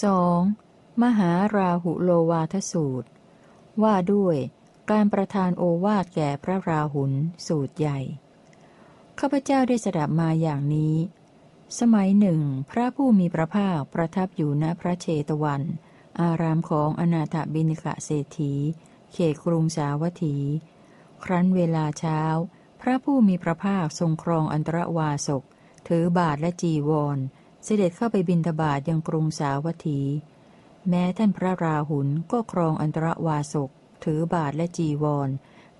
2. มหาราหุโลวาทสูตร ว่าด้วยการประทานโอวาทแก่พระราหุลสูตรใหญ่ ข้าพเจ้าได้สดับมาอย่างนี้ สมัยหนึ่ง พระผู้มีพระภาคประทับอยู่ณพระเชตวัน อารามของอนาถบิณิกะเศรษฐี เขตกรุงสาวัตถี ครั้นเวลาเช้า พระผู้มีพระภาคทรงครองอันตรวาสกถือบาทและจีวร เสด็จเข้าไปบินทบาทยังกรุงสาวัตถี แม้ท่านพระราหุลก็ครองอันตรวาสก ถือบาทและจีวร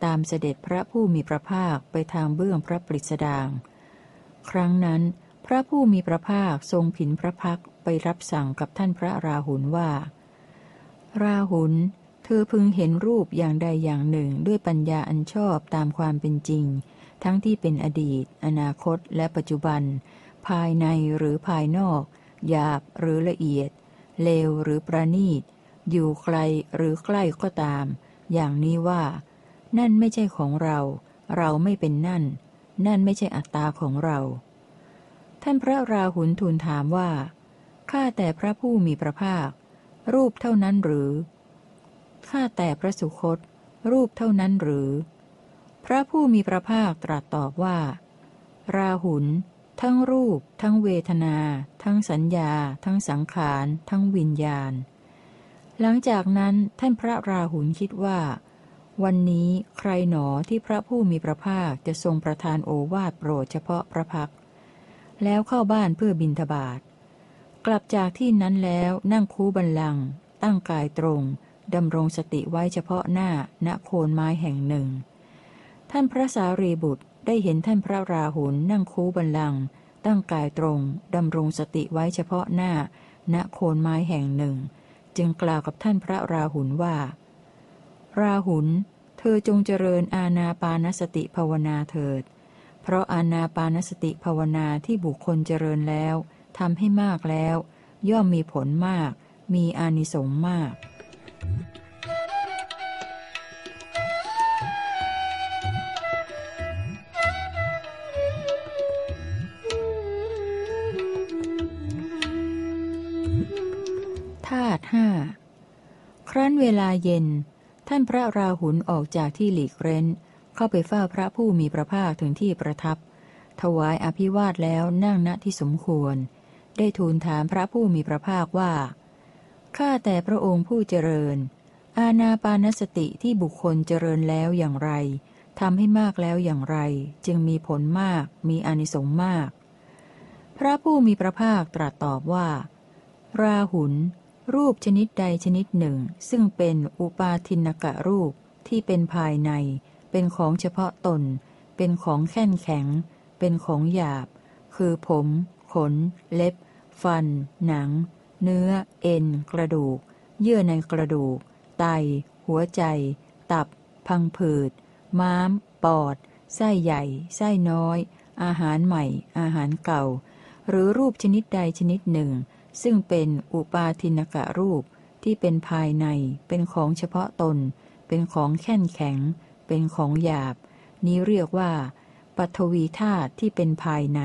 ตามเสด็จพระผู้มีพระภาคไปทางเบื้องพระปริสดาง ครั้งนั้นพระผู้มีพระภาคทรงผินพระพักไปรับสั่งกับท่านพระราหุลว่า ราหุล เธอพึงเห็นรูปอย่างใดอย่างหนึ่งด้วยปัญญาอันชอบตามความเป็นจริง ทั้งที่เป็นอดีต อนาคต และปัจจุบัน ภายในหรือภายนอก หยาบหรือละเอียด เลวหรือประณีต อยู่ไกลหรือใกล้ก็ตาม อย่างนี้ว่า นั่นไม่ใช่ของเรา เราไม่เป็นนั่น นั่นไม่ใช่อัตตาของเรา ท่านพระราหุลทูลถามว่า ข้าแต่พระผู้มีพระภาค รูปเท่านั้นหรือ ข้าแต่พระสุคต รูปเท่านั้นหรือ พระผู้มีพระภาคตรัสตอบว่า ราหุล ทั้งรูป ทั้งเวทนา ทั้งสัญญา ทั้งสังขาร ทั้งวิญญาณ หลังจากนั้นท่านพระราหุลคิดว่า วันนี้ใครหนอที่พระผู้มีพระภาคจะทรงประทานโอวาทโปรดเฉพาะพระพัก แล้วเข้าบ้านเพื่อบินทบาทกลับจากที่นั้นแล้วนั่งคูบันลัง ตั้งกายตรงดำรงสติไว้เฉพาะหน้าณโคนไม้แห่งหนึ่ง ท่านพระสารีบุตร ได้เห็นท่านพระราหุลนั่งคูบันลัง ตั้งกายตรง ดำรงสติไว้เฉพาะหน้า ณโคนไม้แห่งหนึ่ง จึงกล่าวกับท่านพระราหุลว่า ราหุล เธอจงเจริญอาณาปานสติภาวนาเถิด เพราะอาณาปานสติภาวนาที่บุคคลเจริญแล้วทำให้มากแล้ว ย่อมมีผลมาก มีอานิสงส์มากธาตุห้าครั้นเวลาเย็น ท่านพระราหุลออกจากที่หลีกเร้น เข้าไปเฝ้าพระผู้มีพระภาคถึงที่ประทับ ถวายอภิวาทแล้วนั่งณที่สมควร ได้ทูลถามพระผู้มีพระภาคว่าข้าแต่พระองค์ผู้เจริญ อาณาปานสติที่บุคคลเจริญแล้วอย่างไรทำให้มากแล้วอย่างไร จึงมีผลมาก มีอนิสงส์มาก พระผู้มีพระภาคตรัสตอบว่า ราหุล รูปชนิดใดชนิดหนึ่ง ซึ่งเป็นอุปาทินกะรูปที่เป็นภายใน เป็นของเฉพาะตน เป็นของแข็งแข็ง เป็นของหยาบ คือผม ขน เล็บ ฟัน หนัง เนื้อ เอ็น กระดูก เยื่อในกระดูก ไต หัวใจ ตับ พังผืด ม้าม ปอด ไส้ใหญ่ ไส้น้อย อาหารใหม่ อาหารเก่า หรือรูปชนิดใดชนิดหนึ่ง ซึ่งเป็นอุปาทินกะรูปที่เป็นภายใน เป็นของเฉพาะตน เป็นของแข็งแข็ง เป็นของหยาบ นี้เรียกว่า ปัทวีธาตุที่เป็นภายใน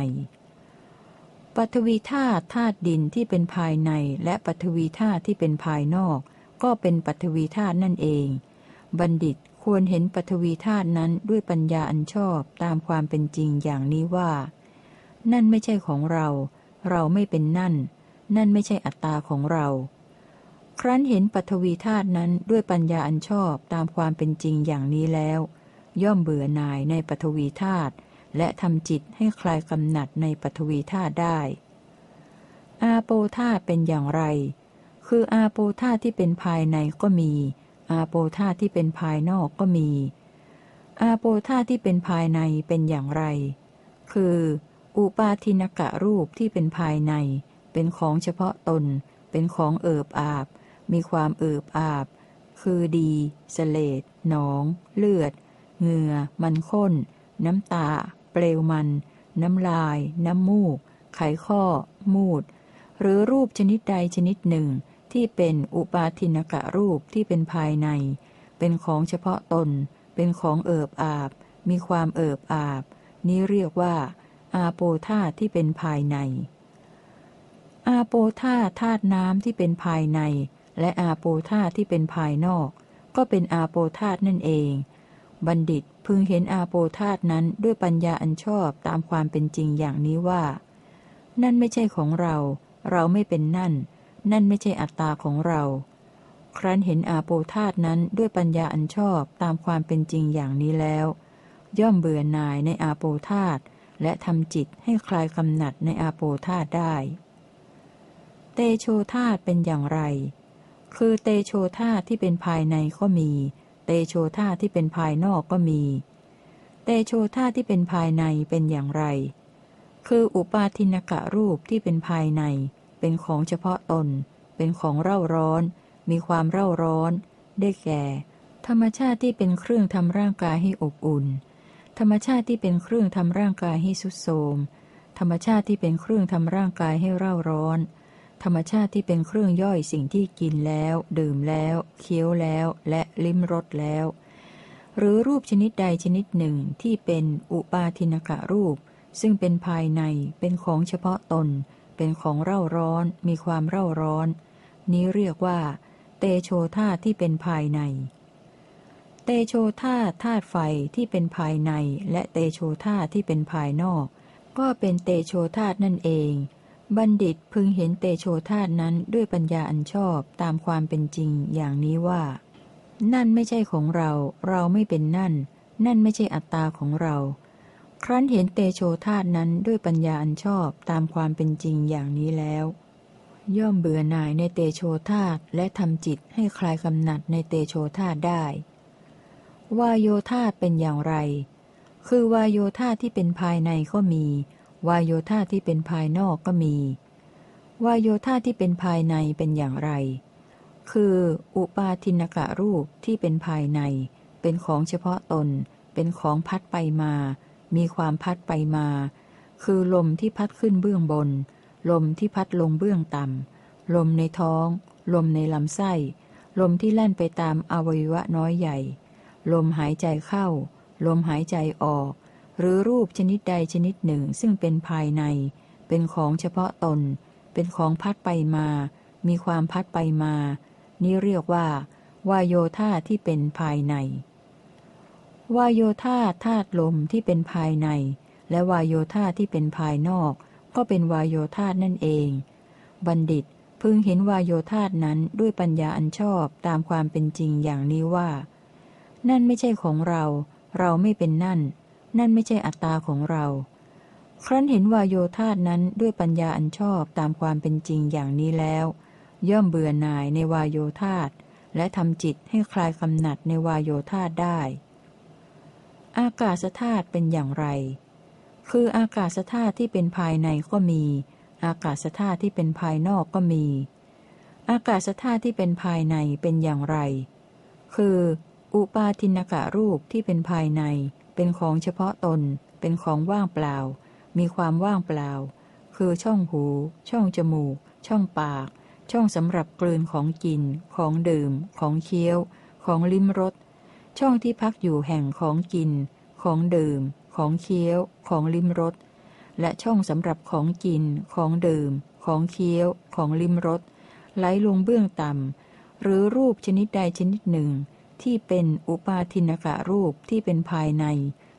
ปัทวีธาตุธาตุดินที่เป็นภายใน และปัทวีธาตุที่เป็นภายนอก ก็เป็นปัทวีธาตุนั่นเอง บัณฑิตควรเห็นปัทวีธาตุนั้นด้วยปัญญาอันชอบตามความเป็นจริงอย่างนี้ว่า นั่นไม่ใช่ของเรา เราไม่เป็นนั่น นั่นไม่ใช่อัตตาของเรา ครั้นเห็นปัทวีธาตุนั้นด้วยปัญญาอันชอบตามความเป็นจริงอย่างนี้แล้ว ย่อมเบื่อหน่ายในปัทวีธาตุและทำจิตให้คลายกำหนัดในปฐวีธาตุได้ อาโปธาตุเป็นอย่างไร คืออาโปธาตุที่เป็นภายในก็มี อาโปธาตุที่เป็นภายนอกก็มี อาโปธาตุที่เป็นภายในเป็นอย่างไร คือ อุปาทินกะรูปที่เป็นภายใน เป็นของเฉพาะตน เป็นของเอิบอาบ มีความเอิบอาบ คือดีสเสลดหนอง เลือด เหงื่อ มันข้น น้ำตา เปลวมัน น้ำลาย น้ำมูก ไขข้อ มูด หรือรูปชนิดใดชนิดหนึ่ง ที่เป็นอุปาทินกะรูปที่เป็นภายใน เป็นของเฉพาะตน เป็นของเอิบอาบ มีความเอิบอาบ นี้เรียกว่า อาโปธาที่เป็นภายใน อาโปธาธาตุน้ำที่เป็นภายใน และอาโปธาที่เป็นภายนอก ก็เป็นอาโปธาตนั่นเอง บัณฑิตพึงเห็นอาโปธาตนั้นด้วยปัญญาอันชอบตามความเป็นจริงอย่างนี้ว่า นั่นไม่ใช่ของเรา เราไม่เป็นนั่น นั่นไม่ใช่อัตตาของเรา ครั้นเห็นอาโปธาตนั้นด้วยปัญญาอันชอบตามความเป็นจริงอย่างนี้แล้ว ย่อมเบื่อหน่ายในอาโปธาตและทำจิตให้คลายกำหนัดในอาโปธาตได้ เตโชธาตเป็นอย่างไร คือเตโชธาตที่เป็นภายในก็มี เตโชธาตที่เป็นภายนอกก็มี เตโชธาตที่เป็นภายในเป็นอย่างไร คืออุปาทินกะรูปที่เป็นภายใน เป็นของเฉพาะตน เป็นของเร่าร้อน มีความเร่าร้อน ได้แก่ ธรรมชาติที่เป็นเครื่องทำร่างกายให้อบอุ่น ธรรมชาติที่เป็นเครื่องทำร่างกายให้สุดโทมธรรมชาติที่เป็นเครื่องทำร่างกายให้เร่าร้อน ธรรมชาติที่เป็นเครื่องย่อยสิ่งที่กินแล้ว ดื่มแล้ว เคี้ยวแล้ว และลิ้มรสแล้ว หรือรูปชนิดใดชนิดหนึ่งที่เป็นอุปาทินกะรูป ซึ่งเป็นภายในเป็นของเฉพาะตน เป็นของเร่าร้อน มีความเร่าร้อน นี้เรียกว่า เตโชธาที่เป็นภายใน เตโชธาธาตุไฟที่เป็นภายใน และเตโชธาที่เป็นภายนอก ก็เป็นเตโชธาตนั่นเอง บัณฑิตพึงเห็นเตโชธาตุนั้นด้วยปัญญาอันชอบตามความเป็นจริงอย่างนี้ว่า นั่นไม่ใช่ของเรา เราไม่เป็นนั่น นั่นไม่ใช่อัตตาของเรา ครั้นเห็นเตโชธาตุนั้นด้วยปัญญาอันชอบตามความเป็นจริงอย่างนี้แล้ว ย่อมเบื่อหน่ายในเตโชธาตุและทำจิตให้คลายกำหนัดในเตโชธาตุได้ วายโยธาตเป็นอย่างไร คือวายโยธาตที่เป็นภายในก็มี วายโยธาที่เป็นภายนอกก็มี วายโยธาที่เป็นภายในเป็นอย่างไร คือ อุปาทินกะรูปที่เป็นภายใน เป็นของเฉพาะตน เป็นของพัดไปมา มีความพัดไปมา คือลมที่พัดขึ้นเบื้องบน ลมที่พัดลงเบื้องต่ำ ลมในท้อง ลมในลำไส้ ลมที่แล่นไปตามอวัยวะน้อยใหญ่ ลมหายใจเข้า ลมหายใจออก หรือรูปชนิดใดชนิดหนึ่งซึ่งเป็นภายใน เป็นของเฉพาะตน เป็นของพัดไปมา มีความพัดไปมา นี้เรียกว่า วายโยธาที่เป็นภายใน วายโยธาธาตุลมที่เป็นภายใน และวายโยธาที่เป็นภายนอก ก็เป็นวายโยธานั่นเอง บัณฑิตพึงเห็นวายโยธานั้นด้วยปัญญาอันชอบตามความเป็นจริงอย่างนี้ว่า นั่นไม่ใช่ของเรา เราไม่เป็นนั่น นั่นไม่ใช่อัตตาของเรา ครั้นเห็นวายโยธานั้นด้วยปัญญาอันชอบตามความเป็นจริงอย่างนี้แล้ว ย่อมเบื่อหน่ายในวายโยธาและทำจิตให้คลายกำหนัดในวายโยธาได้ อากาศธาตุเป็นอย่างไร คืออากาศธาตุที่เป็นภายในก็มี อากาศธาตุที่เป็นภายนอกก็มี อากาศธาตุที่เป็นภายในเป็นอย่างไร คือ อุปาทินกะรูปที่เป็นภายใน เป็นของเฉพาะตน เป็นของว่างเปล่า มีความว่างเปล่า คือช่องหู ช่องจมูก ช่องปาก ช่องสำหรับกลืนของกิน ของดื่ม ของเคี้ยว ของลิ้มรส ช่องที่พักอยู่แห่งของกิน ของดื่ม ของเคี้ยว ของลิ้มรส และช่องสำหรับของกิน ของดื่ม ของเคี้ยว ของลิ้มรส ไหลลงเบื้องต่ำ หรือรูปชนิดใดชนิดหนึ่ง ที่เป็นอุปาทินกะรูปที่เป็นภายใน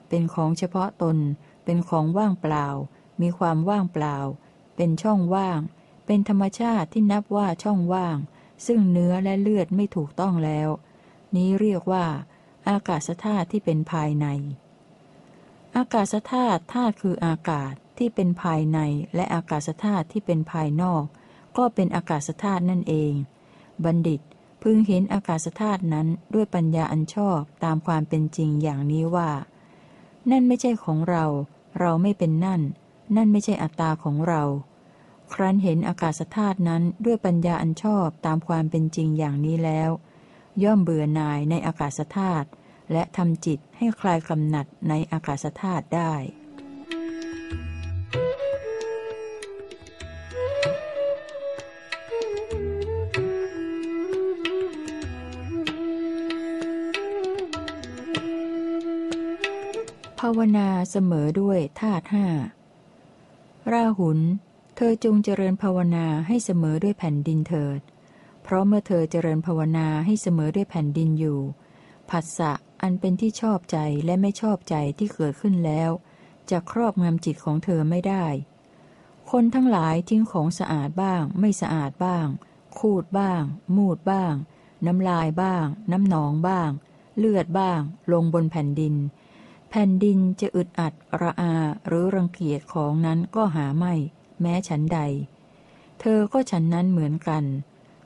เป็นของเฉพาะตน เป็นของว่างเปล่า มีความว่างเปล่า เป็นช่องว่าง เป็นธรรมชาติที่นับว่าช่องว่าง ซึ่งเนื้อและเลือดไม่ถูกต้องแล้ว นี้เรียกว่า อากาศธาตุที่เป็นภายใน อากาศธาตุธาตุคืออากาศที่เป็นภายในและอากาศธาตุที่เป็นภายนอก ก็เป็นอากาศธาตุนั่นเอง บัณฑิต พึงเห็นอากาศธาตุนั้นด้วยปัญญาอันชอบตามความเป็นจริงอย่างนี้ว่า นั่นไม่ใช่ของเรา เราไม่เป็นนั่น นั่นไม่ใช่อัตตาของเรา ครั้นเห็นอากาศธาตุนั้นด้วยปัญญาอันชอบตามความเป็นจริงอย่างนี้แล้ว ย่อมเบื่อหน่ายในอากาศธาตุและทำจิตให้คลายกำหนัดในอากาศธาตุได้าวนาเสมอด้วยธาตุห้าราหุล เธอจงเจริญภาวนาให้เสมอด้วยแผ่นดินเถิด เพราะเมื่อเธอเจริญภาวนาให้เสมอด้วยแผ่นดินอยู่ ผัสสะอันเป็นที่ชอบใจและไม่ชอบใจที่เกิดขึ้นแล้ว จะครอบงำจิตของเธอไม่ได้ คนทั้งหลายทิ้งของสะอาดบ้าง ไม่สะอาดบ้าง คูดบ้าง มูดบ้าง น้ำลายบ้าง น้ำหนองบ้าง เลือดบ้าง ลงบนแผ่นดิน แผ่นดินจะอึดอัดระอาหรือรังเกียจของนั้นก็หาไม่ แม้ฉันใด เธอก็ฉันนั้นเหมือนกัน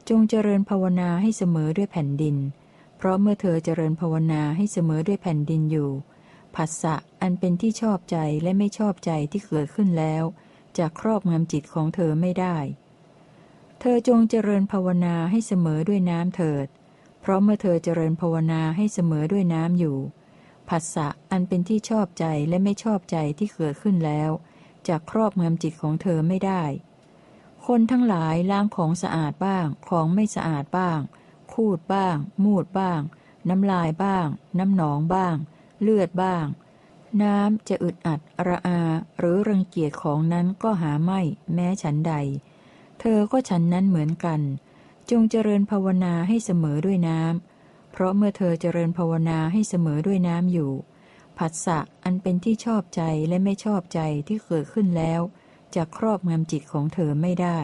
จงเจริญภาวนาให้เสมอด้วยแผ่นดิน เพราะเมื่อเธอเจริญภาวนาให้เสมอด้วยแผ่นดินอยู่ผัสสะอันเป็นที่ชอบใจและไม่ชอบใจที่เกิดขึ้นแล้วจะครอบงำจิตของเธอไม่ได้ เธอจงเจริญภาวนาให้เสมอด้วยน้ำเถิด เพราะเมื่อเธอเจริญภาวนาให้เสมอด้วยน้ำอยู่ ผัสสะอันเป็นที่ชอบใจและไม่ชอบใจที่เกิดขึ้นแล้วจะครอบงำจิตของเธอไม่ได้ คนทั้งหลายล้างของสะอาดบ้าง ของไม่สะอาดบ้าง คูดบ้าง มูดบ้าง น้ำลายบ้าง น้ำหนองบ้าง เลือดบ้าง น้ำจะอึดอัดระอา หรือรังเกียจของนั้นก็หาไม่ แม้ฉันใด เธอก็ฉันนั้นเหมือนกัน จงเจริญภาวนาให้เสมอด้วยน้ำ เพราะเมื่อเธอเจริญภาวนาให้เสมอด้วยน้ำอยู่ ผัสสะอันเป็นที่ชอบใจและไม่ชอบใจที่เกิดขึ้นแล้วจะครอบงำจิตของเธอไม่ได้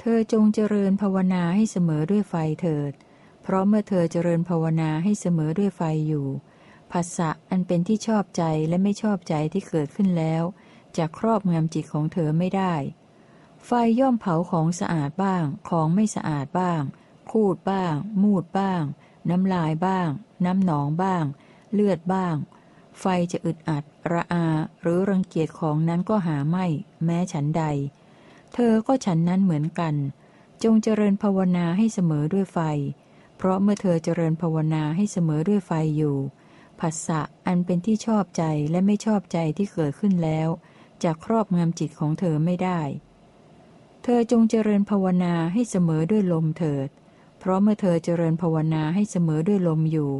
เธอจงเจริญภาวนาให้เสมอด้วยไฟเถิด เพราะเมื่อเธอเจริญภาวนาให้เสมอด้วยไฟอยู่ ผัสสะอันเป็นที่ชอบใจและไม่ชอบใจที่เกิดขึ้นแล้วจะครอบงำจิตของเธอไม่ได้ ไฟย่อมเผาของสะอาดบ้าง ของไม่สะอาดบ้าง คูดบ้าง มูดบ้าง น้ำลายบ้าง น้ำหนองบ้าง เลือดบ้าง ไฟจะอึดอัด ระอา หรือรังเกียจของนั้นก็หาไม่ แม้ฉันใด เธอก็ฉันนั้นเหมือนกัน จงเจริญภาวนาให้เสมอด้วยไฟ เพราะเมื่อเธอเจริญภาวนาให้เสมอด้วยไฟอยู่ผัสสะอันเป็นที่ชอบใจและไม่ชอบใจที่เกิดขึ้นแล้วจะครอบงำจิตของเธอไม่ได้ เธอจงเจริญภาวนาให้เสมอด้วยลมเถิด เพราะเมื่อเธอเจริญภาวนาให้เสมอด้วยลมอยู่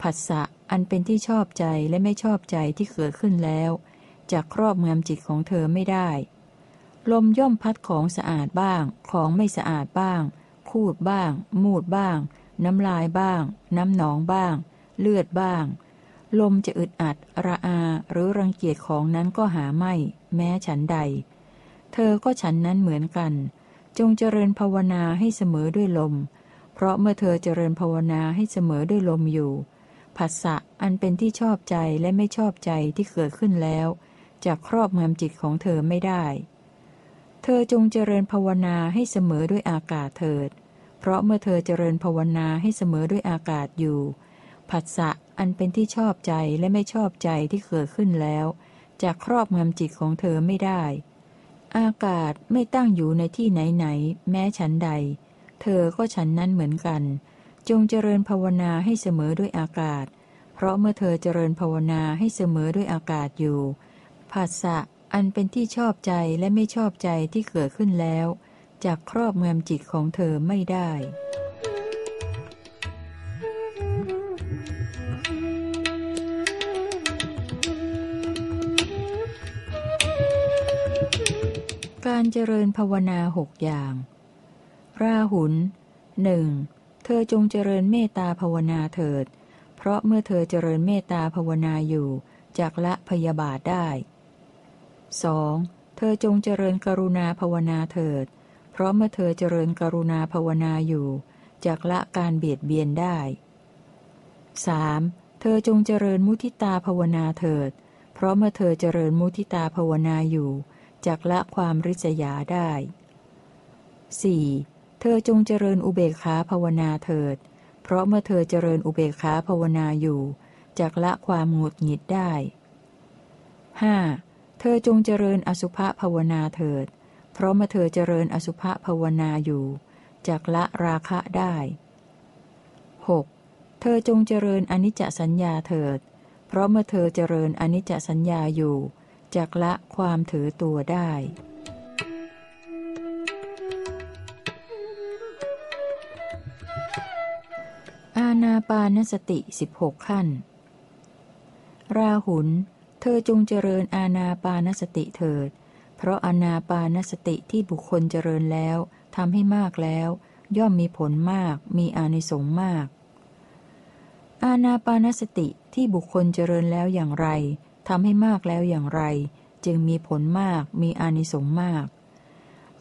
ผัสสะอันเป็นที่ชอบใจและไม่ชอบใจที่เกิดขึ้นแล้วจะครอบงำจิตของเธอไม่ได้ ลมย่อมพัดของสะอาดบ้าง ของไม่สะอาดบ้าง คูดบ้าง มูดบ้าง น้ำลายบ้าง น้ำหนองบ้าง เลือดบ้าง ลมจะอึดอัด ระอาหรือรังเกียจของนั้นก็หาไม่ แม้ฉันใด เธอก็ฉันนั้นเหมือนกัน จงเจริญภาวนาให้เสมอด้วยลม เพราะเมื่อเธอเจริญภาวนาให้เสมอด้วยลมอยู่ผัสสะอันเป็นที่ชอบใจและไม่ชอบใจที่เกิดขึ้นแล้วจะครอบงำจิตของเธอไม่ได้ เธอจงเจริญภาวนาให้เสมอด้วยอากาศเถิด เพราะเมื่อเธอเจริญภาวนาให้เสมอด้วยอากาศอยู่ผัสสะอันเป็นที่ชอบใจและไม่ชอบใจที่เกิดขึ้นแล้วจะครอบงำจิตของเธอไม่ได้ อากาศไม่ตั้งอยู่ในที่ไหนๆแม้ฉันใด เธอก็ฉันนั้นเหมือนกัน จงเจริญภาวนาให้เสมอด้วยอากาศ เพราะเมื่อเธอเจริญภาวนาให้เสมอด้วยอากาศอยู่ผัสสะอันเป็นที่ชอบใจและไม่ชอบใจที่เกิดขึ้นแล้วจะครอบงำจิตของเธอไม่ได้การเจริญภาวนาหกอย่าง ราหุลหนึ่งเธอจงเจริญเมตตาภาวนาเถิด เพราะเมื่อเธอเจริญเมตตาภาวนาอยู่จากละพยาบาทได้ 2. เธอจงเจริญกรุณาภาวนาเถิด เพราะเมื่อเธอเจริญกรุณาภาวนาอยู่จากละการเบียดเบียนได้ 3. เธอจงเจริญมุทิตาภาวนาเถิด เพราะเมื่อเธอเจริญมุทิตาภาวนาอยู่จากละความริษยาได้ 4. เธอจงเจริญอุเบกขาภาวนาเถิด เพราะเมื่อเธอเจริญอุเบกขาภาวนาอยู่จากละความหงุดหงิดได้ 5. เธอจงเจริญอสุภภาวนาเถิด เพราะเมื่อเธอเจริญอสุภภาวนาอยู่จากละราคะได้ 6. เธอจงเจริญอนิจจสัญญาเถิด เพราะเมื่อเธอเจริญอนิจจสัญญาอยู่จากละความถือตัวได้ อาณาปานสติสิบหกขั้น ราหุล เธอจงเจริญอาณาปานสติเถิด เพราะอนาปานสติที่บุคคลเจริญแล้วทำให้มากแล้ว ย่อมมีผลมาก มีอานิสงส์มาก อาณาปานสติที่บุคคลเจริญแล้วอย่างไรทำให้มากแล้วอย่างไร จึงมีผลมาก มีอานิสงส์มาก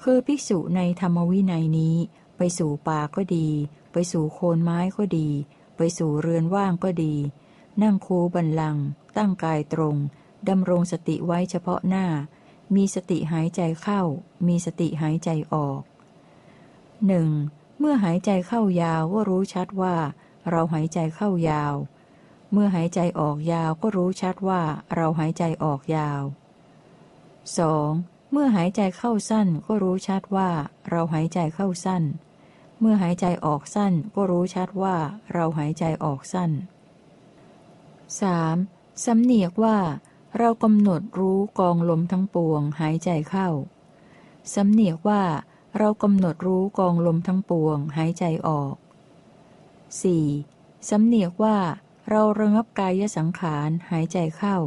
คือภิกษุในธรรมวินัยนี้ไปสู่ป่าก็ดี ไปสู่โคนไม้ก็ดี ไปสู่เรือนว่างก็ดี นั่งคูบันลัง ตั้งกายตรง ดำรงสติไว้เฉพาะหน้า มีสติหายใจเข้า มีสติหายใจออกหนึ่งเมื่อหายใจเข้ายาวก็รู้ชัดว่า เราหายใจเข้ายาว เมื่อหายใจออกยาวก็รู้ชัดว่าเราหายใจออกยาว 2. เมื่อหายใจเข้าสั้นก็รู้ชัดว่าเราหายใจเข้าสั้น เมื่อหายใจออกสั้นก็รู้ชัดว่าเราหายใจออกสั้น 3. สำเนียกว่า เรากำหนดรู้กองลมทั้งปวงหายใจเข้า สำเนียกว่าเรากำหนดรู้กองลมทั้งปวงหายใจออก 4. สำเนียกว่า เราระงับกายสังขารหายใจเข้า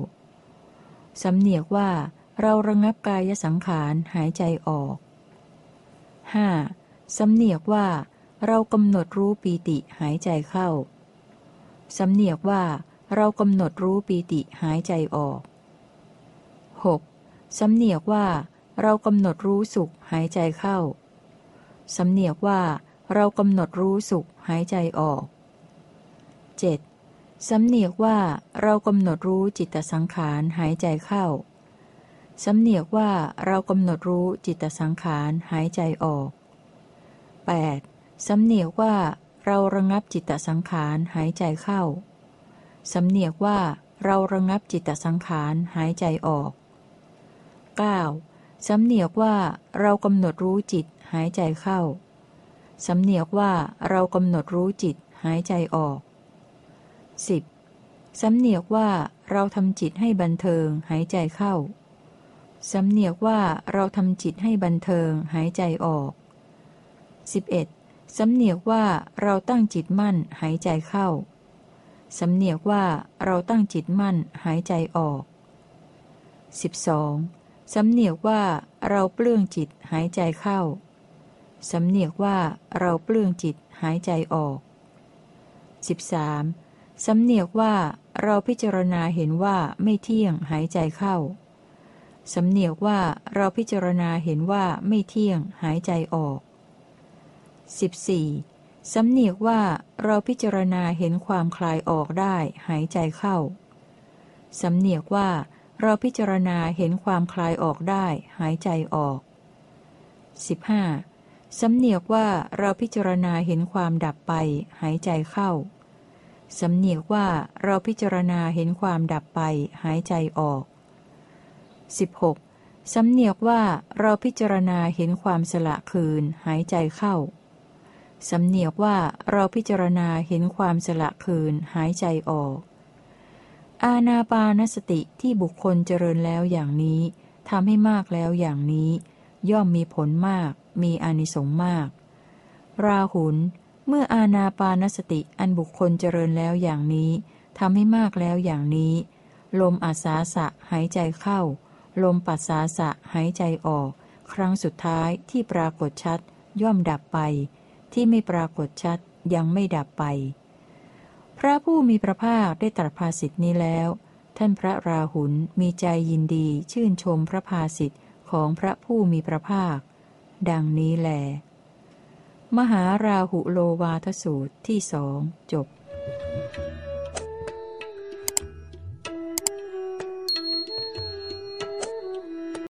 สำเนียกว่า เราระงับกายสังขารหายใจออก 5. สำเนียกว่า เรากำหนดรู้ปีติหายใจเข้า สำเนียกว่าเรากำหนดรู้ปีติหายใจออก 6. สำเนียกว่า เรากำหนดรู้สุขหายใจเข้า สำเนียกว่า เรากำหนดรู้สุขหายใจออก 7. สำเนียกว่า เรากำหนดรู้จิตสังขารหายใจเข้า สำเนียกว่าเรากำหนดรู้จิตสังขารหายใจออก 8. สำเนียกว่าเราระงับจิตตสังขารหายใจเข้า สำเนียกว่าเราระงับจิตสังขารหายใจออก 9. สำเนียกว่าเรากำหนดรู้จิตหายใจเข้า สำเนียกว่าเรากำหนดรู้จิตหายใจออก 10. สำเนียกว่าเราทำจิตให้บันเทิงหายใจเข้า สำเนียกว่าเราทำจิตให้บันเทิงหายใจออก 11. สำเนียกว่าเราตั้งจิตมั่นหายใจเข้า สำเนียกว่าเราตั้งจิตมั่นหายใจออก 12. สำเนียกว่าเราเปลื้องจิตหายใจเข้า สำเนียกว่าเราเปลื้องจิตหายใจออก 13. สำเนียกว่าเราพิจารณาเห็นว่าไม่เที่ยงหายใจเข้า สำเนียกว่าเราพิจารณาเห็นว่าไม่เที่ยงหายใจออก 14. สำเนียกว่าเราพิจารณาเห็นความคลายออกได้หายใจเข้า สำเนียกว่าเราพิจารณาเห็นความคลายออกได้หายใจออก 15. สำเนียกว่าเราพิจารณาเห็นความดับไปหายใจเข้า สำเนียกว่าเราพิจารณาเห็นความดับไปหายใจออก 16. สำเนียกว่าเราพิจารณาเห็นความสละคืนหายใจเข้า สำเนียกว่าเราพิจารณาเห็นความสละคืนหายใจออก อาณาปานสติที่บุคคลเจริญแล้วอย่างนี้ทำให้มากแล้วอย่างนี้ ย่อมมีผลมาก มีอานิสงส์มาก ราหุล เมื่ออาณาปานสติอันบุคคลเจริญแล้วอย่างนี้ทำให้มากแล้วอย่างนี้ ลมอาสาสะหายใจเข้า ลมปัสสาสะหายใจออก ครั้งสุดท้ายที่ปรากฏชัด ย่อมดับไป ที่ไม่ปรากฏชัดยังไม่ดับไป พระผู้มีพระภาคได้ตรัสภาสิทธินี้แล้ว ท่านพระราหุลมีใจยินดีชื่นชมพระภาสิทธิ์ของพระผู้มีพระภาค ดังนี้แล มหาราหุโลวาทสูตรที่สองจบ